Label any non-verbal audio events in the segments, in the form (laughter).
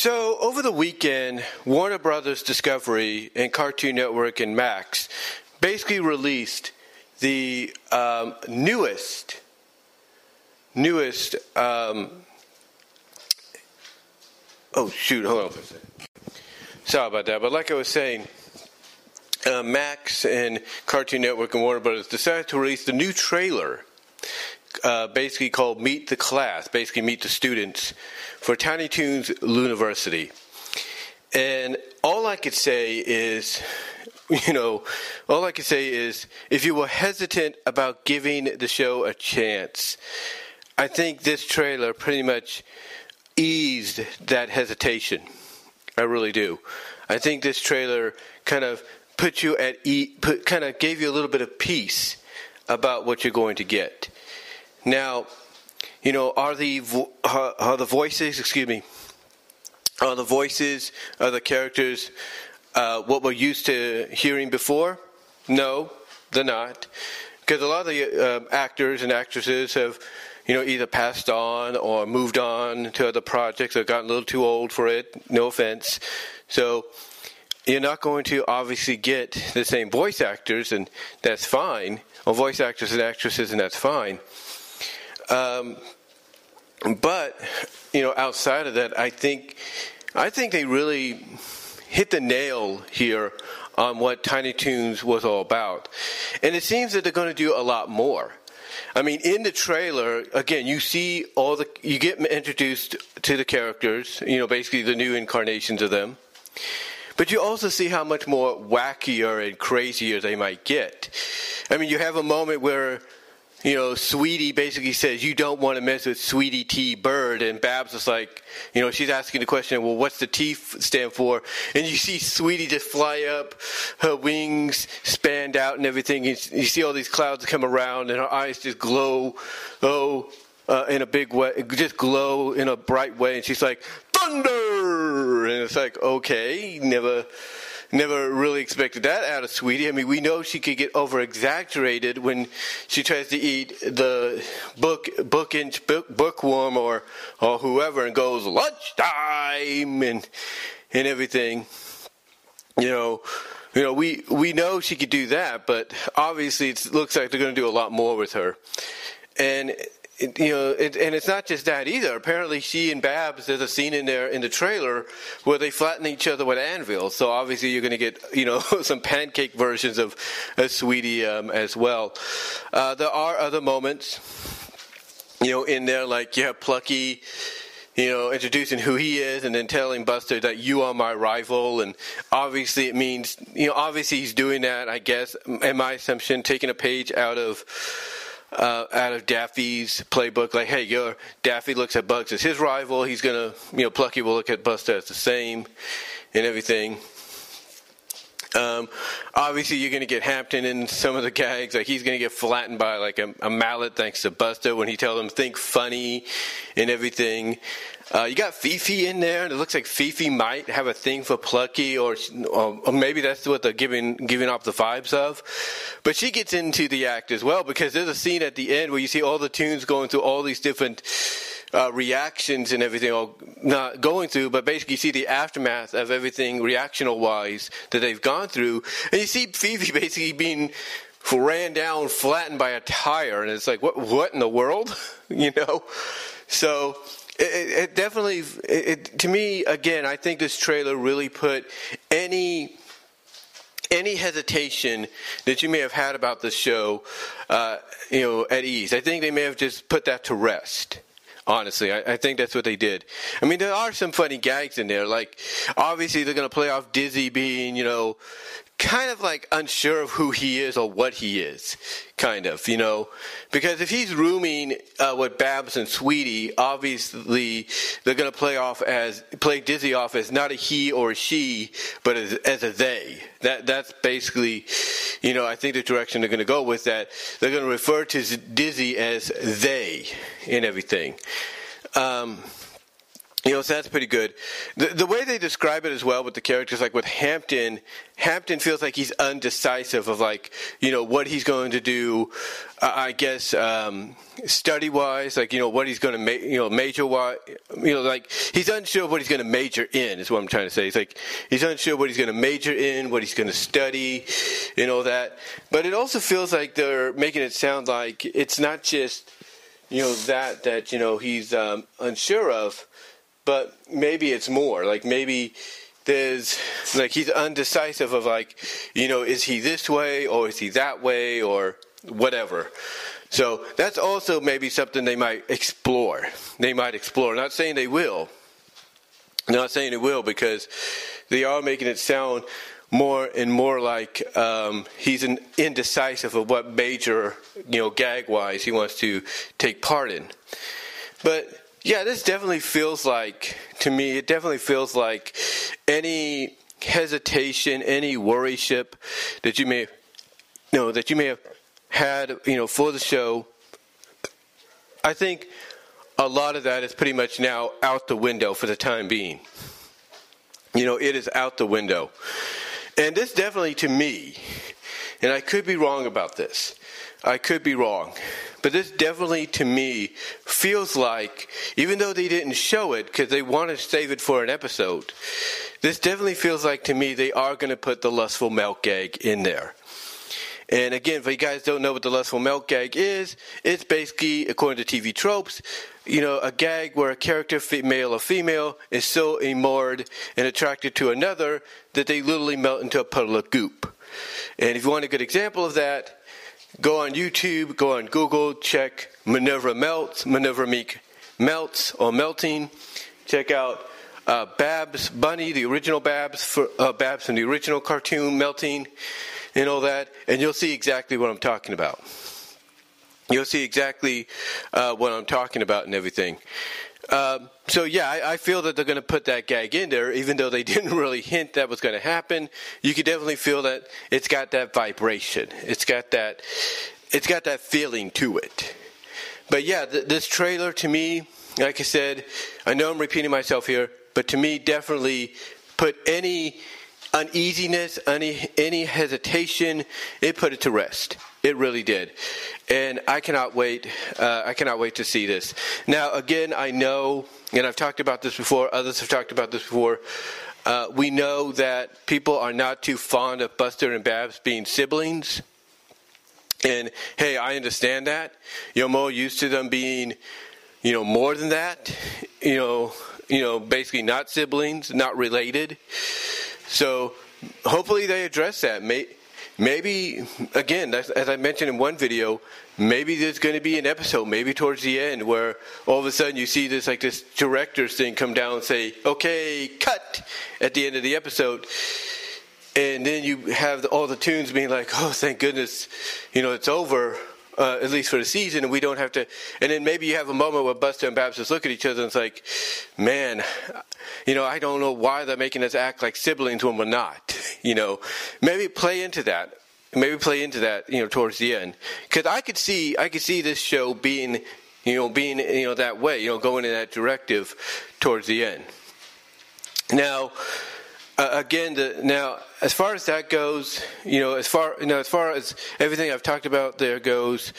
So, over the weekend, Warner Brothers Discovery and Cartoon Network and Max basically released the um, newest, newest. Um, oh shoot! Hold on for a second. Sorry about that. But like I was saying, uh, Max and Cartoon Network and Warner Brothers decided to release the new trailer, uh, basically called "Meet the Class," basically meet the students for Tiny Toons Looniversity. And all I could say is, (laughs) you know, all I could say is, if you were hesitant about giving the show a chance, I think this trailer pretty much eased that hesitation. I really do. I think this trailer kind of put you at e- put kind of gave you a little bit of peace about what you're going to get. Now, you know, are the are, are the voices? Excuse me. Are the voices of the characters uh, what we're used to hearing before? No, they're not, because a lot of the uh, actors and actresses have, you know, either passed on or moved on to other projects or gotten a little too old for it. No offense. So you're not going to obviously get the same voice actors, and that's fine, or voice actors and actresses, and that's fine. Um, but you know, outside of that, I think I think they really hit the nail here on what Tiny Toons was all about, and it seems that they're going to do a lot more. I mean, in the trailer, again, you see all the you get introduced to the characters. You know, basically the new incarnations of them. But you also see how much more wackier and crazier they might get. I mean, you have a moment where you know, Sweetie basically says, You don't want to mess with Sweetie T Bird. And Babs is like, you know, she's asking the question, Well, what's the T stand for? And you see Sweetie just fly up, her wings spanned out and everything. And you see all these clouds come around, and her eyes just glow, oh, uh, in a big way, just glow in a bright way. And she's like, Thunder! And it's like, okay, never never really expected that out of Sweetie. I mean, we know she could get over exaggerated when she tries to eat the book book inch book, bookworm or or whoever and goes lunchtime and and everything. You know, you know, we we know she could do that, but obviously it looks like they're going to do a lot more with her. And it, you know, it, and it's not just that either. Apparently, she and Babs, there's a scene in there in the trailer where they flatten each other with anvils. So obviously, you're going to get you know (laughs) some pancake versions of a Sweetie um, as well. Uh, there are other moments, you know, in there like you have Plucky you know, introducing who he is and then telling Buster that you are my rival. And obviously, it means, you know, obviously he's doing that, I guess, in my assumption, taking a page out of uh, out of Daffy's playbook, like, hey, your Daffy looks at Bugs as his rival. He's gonna, you know, Plucky will look at Buster as the same, and everything. Um, obviously, you're going to get Hamton in some of the gags. Like he's going to get flattened by like a, a, mallet, thanks to Buster when he tells him think funny and everything. Uh, you got Fifi in there, and it looks like Fifi might have a thing for Plucky, or, or maybe that's what they're giving giving off the vibes of. But she gets into the act as well because there's a scene at the end where you see all the tunes going through all these different uh, reactions and everything, all not going through, but basically you see the aftermath of everything reactional wise that they've gone through, and you see Fifi basically being ran down, flattened by a tire, and it's like, what, what in the world, (laughs) you know? So it, it definitely, it, to me, again, I think this trailer really put any any hesitation that you may have had about the show, uh, you know, at ease. I think they may have just put that to rest. Honestly, I, I, think that's what they did. I mean, there are some funny gags in there. Like, obviously, they're going to play off Dizzy being, you know, kind of like unsure of who he is or what he is, kind of, you know, because if he's rooming uh, with Babs and Sweetie, obviously they're going to play off as play Dizzy off as not a he or a she, but as, as a they. That that's basically, you know, I think the direction they're going to go with that. They're going to refer to Dizzy as they in everything. Um, You know, so that's pretty good. The, the way they describe it as well with the characters, like with Hamton, Hamton feels like he's undecisive of like, you know, what he's going to do. Uh, I guess um, study wise, like you know what he's going to make, you know, major wise, you know, like he's unsure what he's going to major in. Is what I'm trying to say. He's like he's unsure what he's going to major in, what he's going to study, and all that. But it also feels like they're making it sound like it's not just you know that that you know he's um, unsure of but maybe it's more. Like maybe there's like he's undecisive of like, you know, is he this way or is he that way or whatever. So that's also maybe something they might explore. They might explore. Not saying they will. Not saying they will because they are making it sound more and more like um, he's an indecisive of what major, you know, gag wise he wants to take part in. But yeah, this definitely feels like, to me, it definitely feels like any hesitation, any worryship that you may, you know, that you may have had, you know, for the show. I think a lot of that is pretty much now out the window for the time being. You know, it is out the window. And this definitely, to me, and I could be wrong about this, I could be wrong. But this definitely, to me, feels like, even though they didn't show it because they want to save it for an episode, this definitely feels like to me they are going to put the lustful melt gag in there. And again, if you guys don't know what the lustful melt gag is, it's basically, according to TV tropes, you know, a gag where a character, male or female, is so enamored and attracted to another that they literally melt into a puddle of goop. And if you want a good example of that, Go on YouTube, go on Google, check Minerva Melts, Minerva Mink Melts or Melting. Check out uh, Babs Bunny, the original Babs, for, uh, Babs from the original cartoon Melting, and all that, and you'll see exactly what I'm talking about. You'll see exactly uh, what I'm talking about and everything. Um, so yeah, I, I, feel that they're going to put that gag in there, even though they (laughs) didn't really hint that was going to happen. You can definitely feel that it's got that vibration. It's got that. It's got that feeling to it. But yeah, th- this trailer to me, like I said, I know I'm repeating myself here, but to me, definitely put any uneasiness, any any hesitation, it put it to rest. It really did, and I cannot wait. Uh, I cannot wait to see this. Now, again, I know, and I've talked about this before. Others have talked about this before. Uh, we know that people are not too fond of Buster and Babs being siblings. And hey, I understand that. You're more used to them being, you know, more than that. You know, you know, basically not siblings, not related. So hopefully they address that. Maybe, again, as I mentioned in one video, maybe there's going to be an episode, maybe towards the end, where all of a sudden you see this like this director's thing come down and say, "Okay, cut," at the end of the episode, and then you have all the tunes being like, "Oh, thank goodness, you know, it's over." Uh, at least for the season, and we don't have to. And then maybe you have a moment where Buster and Babs just look at each other and it's like, man, you know, I don't know why they're making us act like siblings when we're not. (laughs) You know, maybe play into that. Maybe play into that. You know, towards the end, because I could see, I could see this show being, you know, being, you know, that way. You know, going in that directive towards the end. Now, uh, again, the, now as far as that goes, you know, as far you know, as far as everything I've talked about there goes,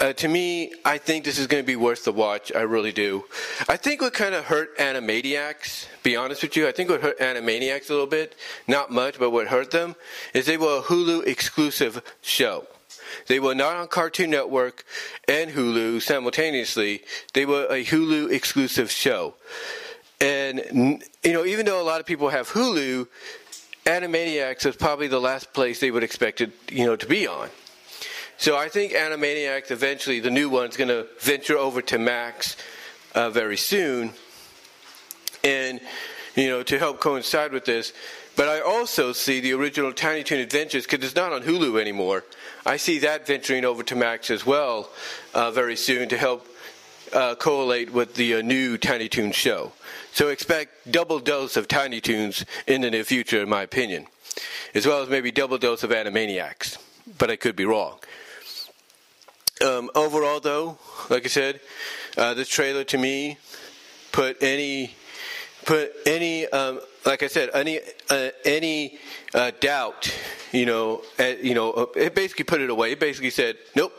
uh, to me, I think this is going to be worth the watch. I really do. I think what kind of hurt Animaniacs, be honest with you, I think what hurt Animaniacs a little bit, not much, but what hurt them, is they were a Hulu exclusive show. They were not on Cartoon Network and Hulu simultaneously. They were a Hulu exclusive show. And, you know, even though a lot of people have Hulu, Animaniacs is probably the last place they would expect it, you know, to be on. So I think Animaniacs eventually, the new one, is going to venture over to Max uh, very soon. And, you know, to help coincide with this. But I also see the original Tiny Toon Adventures, because it's not on Hulu anymore. I see that venturing over to Max as well uh, very soon to help uh, correlate with the uh, new Tiny Toon show. So expect double dose of Tiny Toons in the near future, in my opinion, as well as maybe double dose of Animaniacs. But I could be wrong. Um, overall, though, like I said, uh, this trailer to me put any put any um, like I said any uh, any uh, doubt you know you know it basically put it away it basically said nope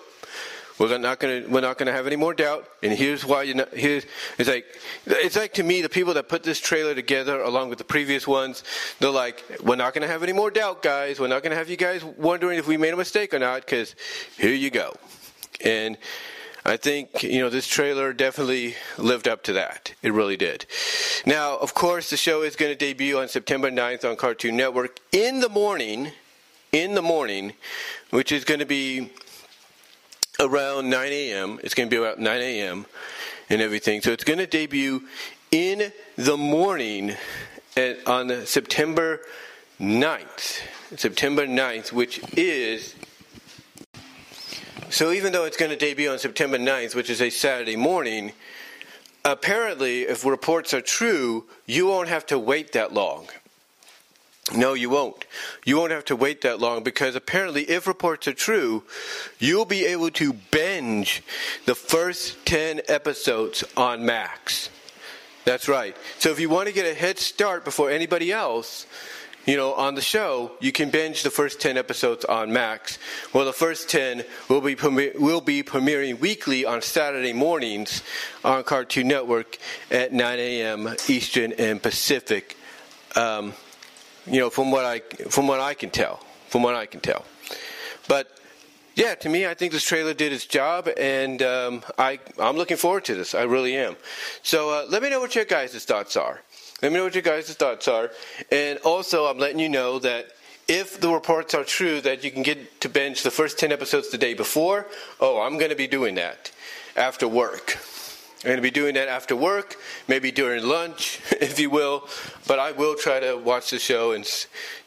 we're not going to we're not going to have any more doubt and here's why you here's it's like it's like to me the people that put this trailer together along with the previous ones they're like we're not going to have any more doubt guys we're not going to have you guys wondering if we made a mistake or not because here you go and I think, you know, this trailer definitely lived up to that. It really did. Now, of course, the show is going to debut on September 9th on Cartoon Network in the morning, in the morning, which is going to be around 9 a.m. It's going to be about 9 a.m. and everything. So it's going to debut in the morning at, on September 9th. September 9th, which is so even though it's going to debut on September 9th, which is a Saturday morning, apparently, if reports are true, you won't have to wait that long. No, you won't. You won't have to wait that long because apparently, if reports are true, you'll be able to binge the first 10 episodes on Max. That's right. So if you want to get a head start before anybody else, you know, on the show, you can binge the first 10 episodes on Max. Well, the first 10 will be, will be premiering weekly on Saturday mornings on Cartoon Network at 9 a.m. Eastern and Pacific. Um, you know, from what I from what I can tell, from what I can tell. But yeah, to me, I think this trailer did its job, and um, I I'm looking forward to this. I really am. So uh, let me know what your guys' thoughts are. Let me know what your guys' thoughts are. And also, I'm letting you know that if the reports are true that you can get to binge the first 10 episodes the day before, oh, I'm going to be doing that after work. I'm going to be doing that after work, maybe during lunch, (laughs) if you will. But I will try to watch the show and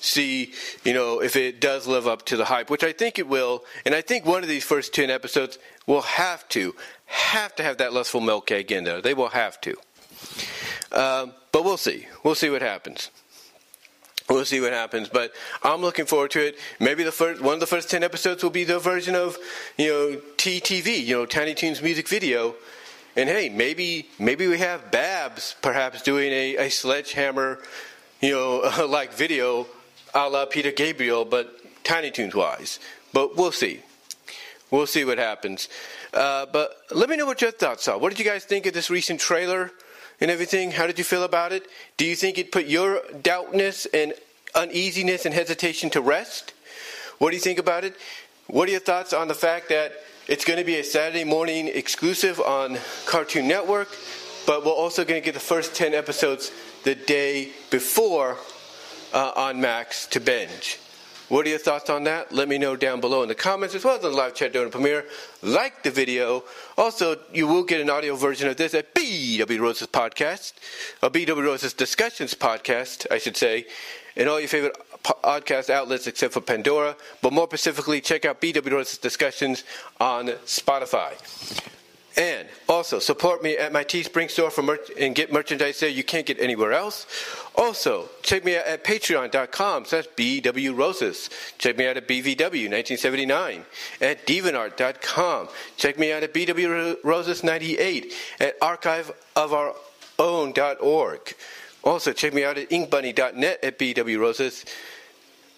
see, you know, if it does live up to the hype, which I think it will. And I think one of these first 10 episodes will have to, have to have that lustful melt egg in there. They will have to. Um, but we'll see. We'll see what happens. We'll see what happens, but I'm looking forward to it. Maybe the first one of the first ten episodes will be the version of you know TTV, you know Tiny Toons music video, and hey, maybe maybe we have Babs perhaps doing a, a sledgehammer, you know, (laughs) like video, a la Peter Gabriel, but Tiny Toons wise. But we'll see. We'll see what happens. Uh, but let me know what your thoughts are. What did you guys think of this recent trailer? and everything. How did you feel about it? Do you think it put your doubtness and uneasiness and hesitation to rest? What do you think about it? What are your thoughts on the fact that it's going to be a Saturday morning exclusive on Cartoon Network, but we're also going to get the first 10 episodes the day before uh, on Max to binge? What are your thoughts on that? Let me know down below in the comments as well as in the live chat during the premiere. Like the video. Also, you will get an audio version of this at BW Rosas Podcast, or BW Rosas Discussions Podcast, I should say, and all your favorite podcast outlets except for Pandora. But more specifically, check out BW Rosas Discussions on Spotify. And also support me at my Teespring store for and get merchandise there you can't get anywhere else. Also, check me out at patreon.com slash bwrosas. Check me out at bvw1979 at deviantart.com. Check me out at bwrosas98 at archiveofourown.org. Also, check me out at inkbunny.net at bwrosas.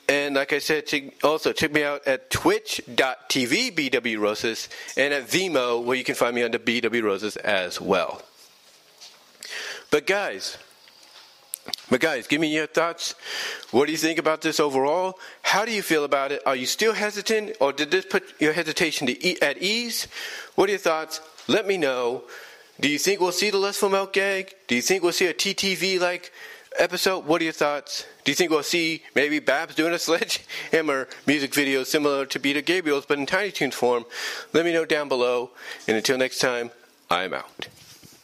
And like I said, also check me out at twitch.tv BW Rosas and at Vimeo where you can find me under BW Rosas as well. But guys, but guys, give me your thoughts. What do you think about this overall? How do you feel about it? Are you still hesitant or did this put your hesitation e- at ease? What are your thoughts? Let me know. Do you think we'll see the Lustful Melt Gag? Do you think we'll see a TTV like episode. What are your thoughts? Do you think we'll see maybe Babs doing a (laughs) sledgehammer music video similar to Peter Gabriel's but in Tiny Toons form? Let me know down below. And until next time, I'm out.